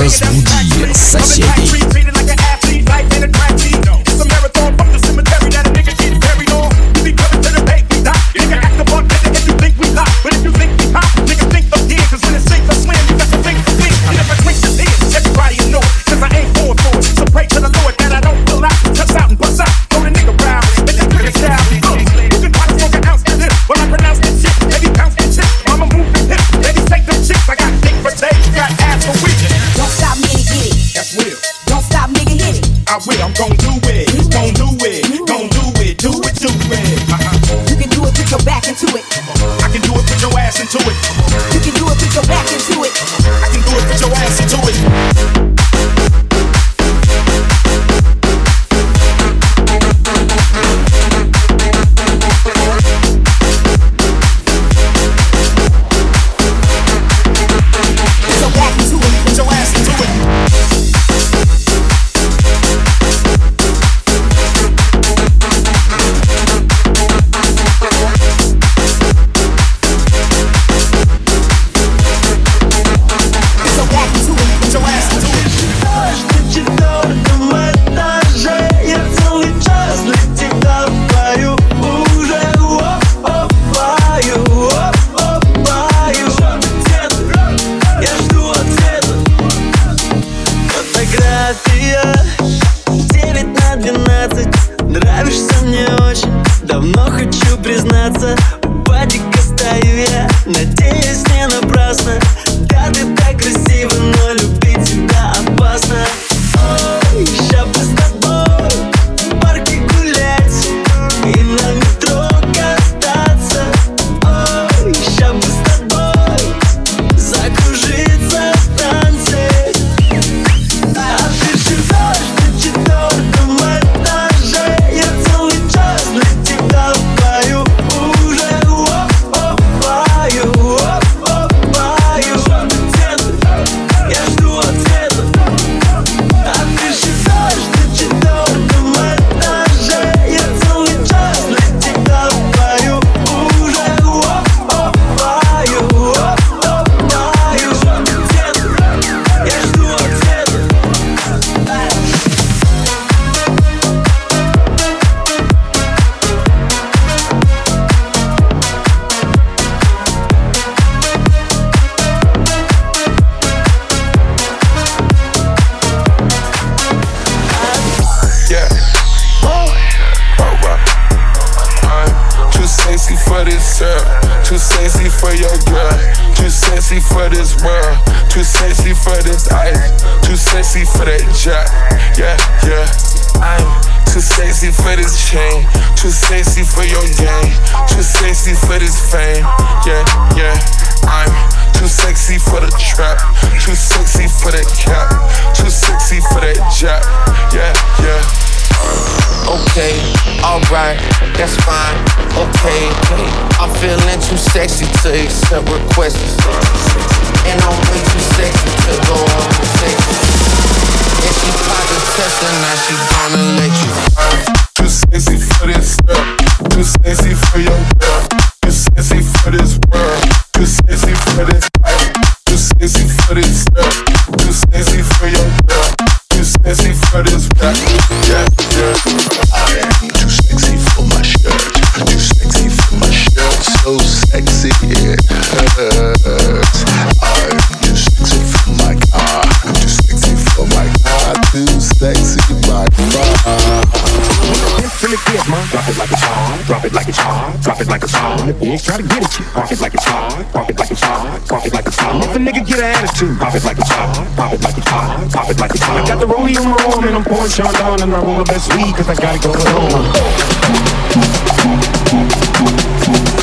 Разбуди соседей. This world. Too sexy for this ice. Too sexy for that jack. Yeah, yeah. I'm too sexy for this chain. Too sexy for your game. Too sexy for this fame. Yeah, yeah. I'm too sexy for the trap. Too sexy for that cap. Too sexy for that jack. Yeah, yeah. Okay, alright, that's fine. Okay, feeling too sexy to accept requests. And I'm way too sexy to go on with sex. And she the test and now she gonna let you. Too sexy for this girl. Too sexy for your girl. Too sexy for this world. Too sexy for this life. Too sexy for this girl. Too sexy for your girl. Too sexy for this rap. Yeah, yeah. I am too So sexy sexy for my car. Sexy for my car. Too sexy my car. Drop it like. Drop it like. Drop it like. If you ain't try to get it, like like like. If a nigga get attitude, pop it like. Pop it like. Pop it like. I got the rollie on and I'm pouring and I roll the best weed cause I gotta go home.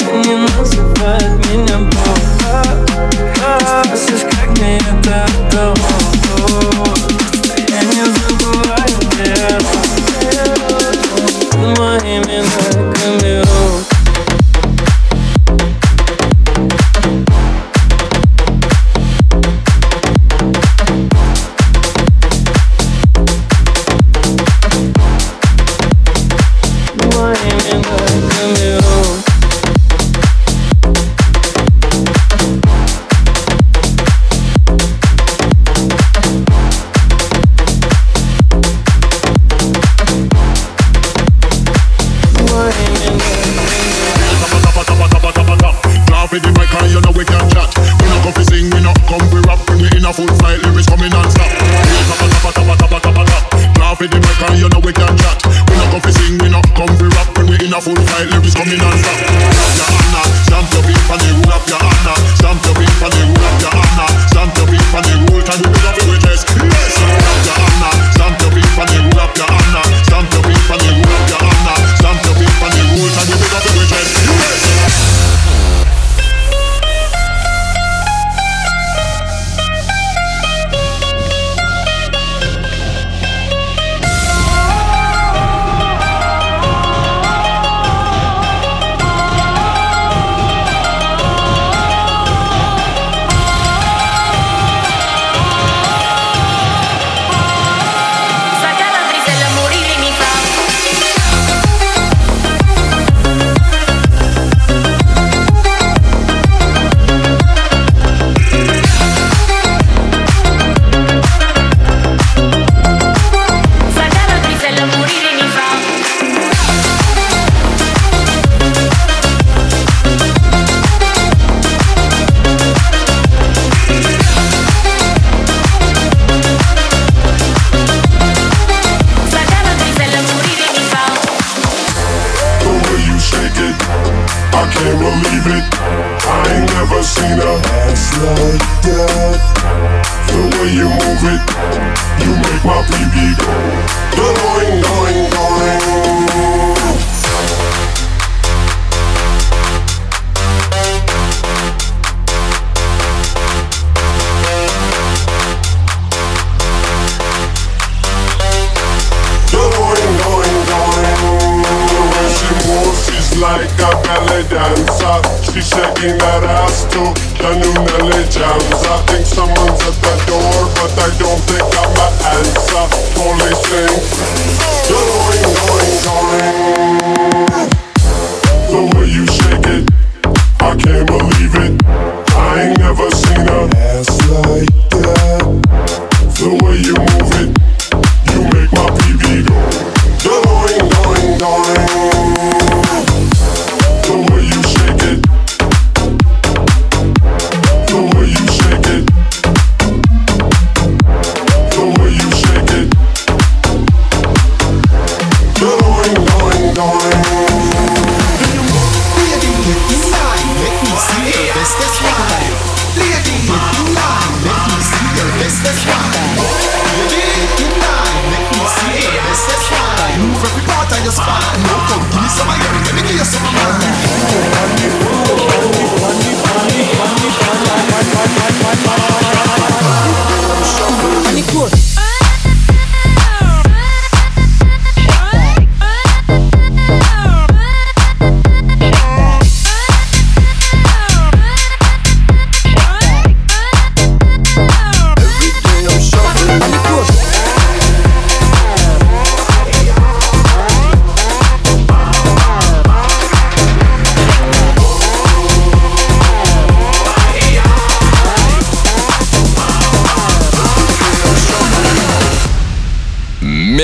Can you not surprise me now? dance dansa She shaking that ass to the new Nelly I think someone's at the door but I don't think I'm a answer Police think, going, going, going.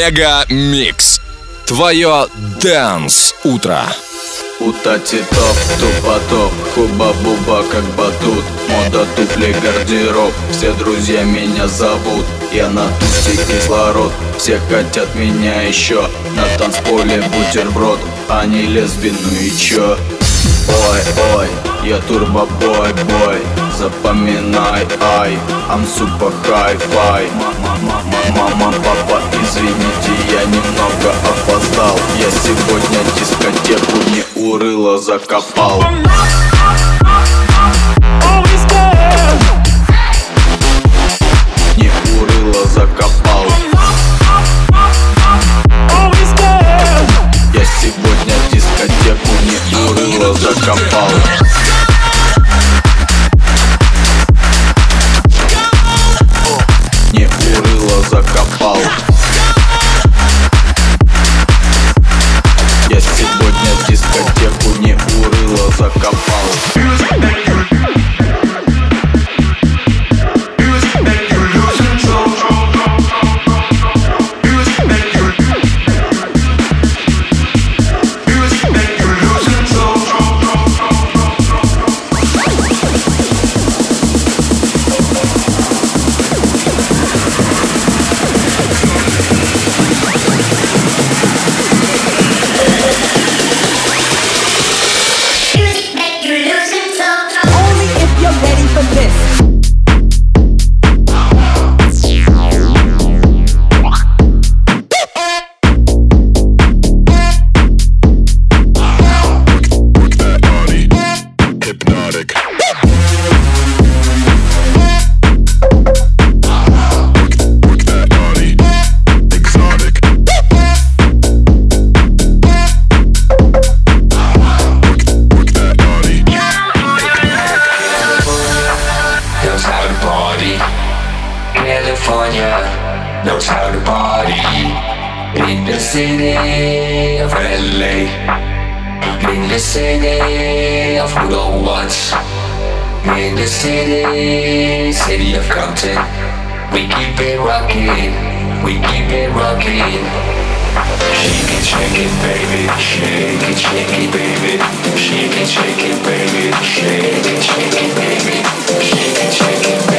Мега Микс. Твое Дэнс Утро. У Тати топ, тупо-топ, хуба-буба как батут Мода туфли, гардероб, все друзья меня зовут Я на тусе кислород, все хотят меня еще На танцполе бутерброд, они лесбин, ну и чё? Ой, ой, я турбо-бой, бой Запоминай, ай, I'm super hi-fi. Мама, папа, извините, я немного опоздал. Я сегодня дискотеку не урыло закопал In the city of LA. In the city of good old ones. In the city, city of Compton. We keep it rocking. We keep it rocking. Shake it, shake it, baby. Shake it, shake it, baby. Shake it, shake it, baby. Shake it, shake it, baby. Shake it, shake it, baby.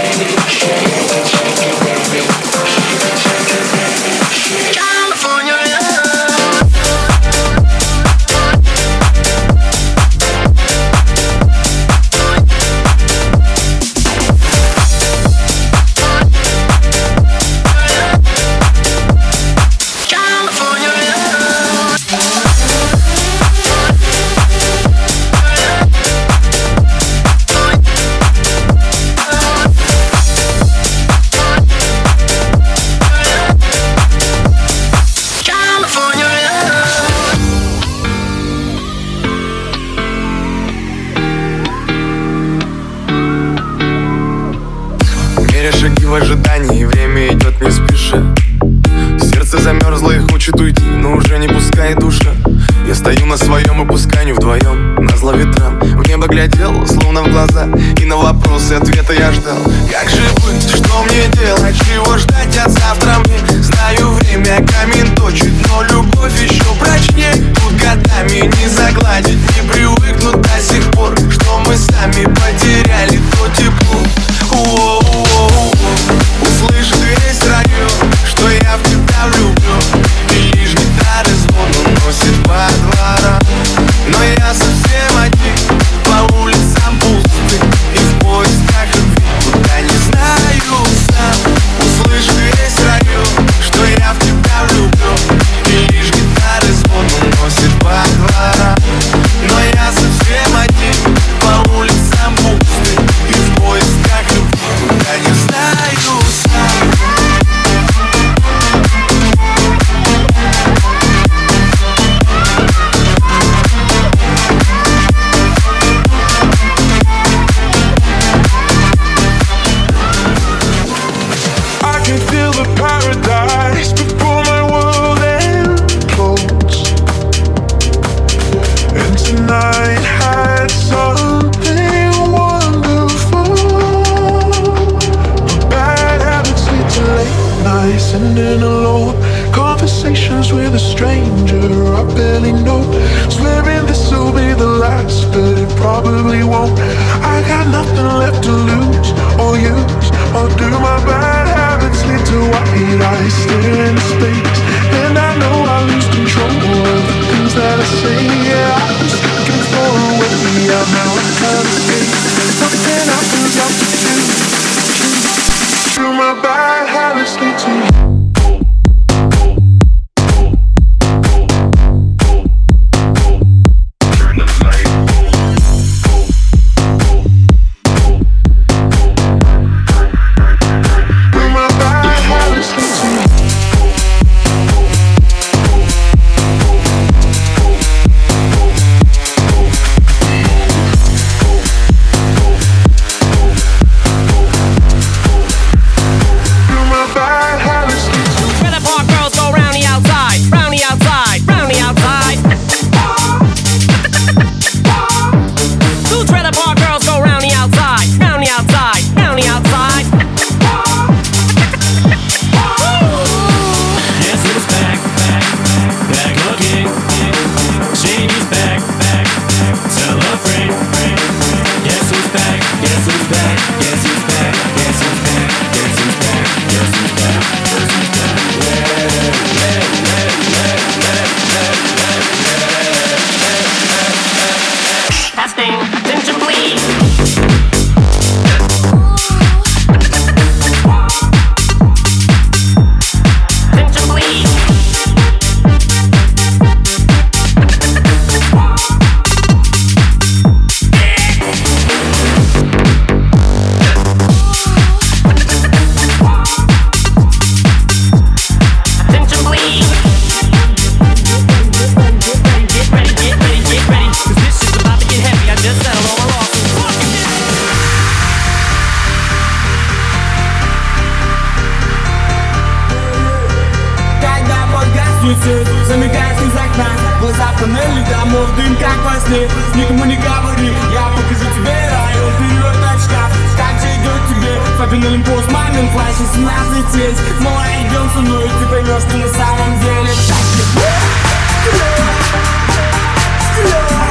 Шаги в ожидании, время идет не спеша. Сердце замерзло и хочет уйти, но уже не пускает душа. Я стою на своем и пускай не вдвоем, на зло ветрам. В небо глядел, словно в глаза, и на вопросы ответа я ждал. Как же быть, что мне делать, чего ждать от завтра мне? Знаю, время камень точит, но любовь еще прочнее. Тут годами не загладить, не привыкнуть до сих пор Что мы сами потеряли girls go round. тоннелей домов дым, как во сне Никому не говори, я покажу тебе район Переверт очках, как же идет тебе Папин Олимпос, мамин плащ, 17 тень Мало идем со мной, ты поймешь, что на самом деле Так, Стрелок, стрелок,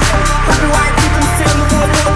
побивай ты там стену, вот, вот,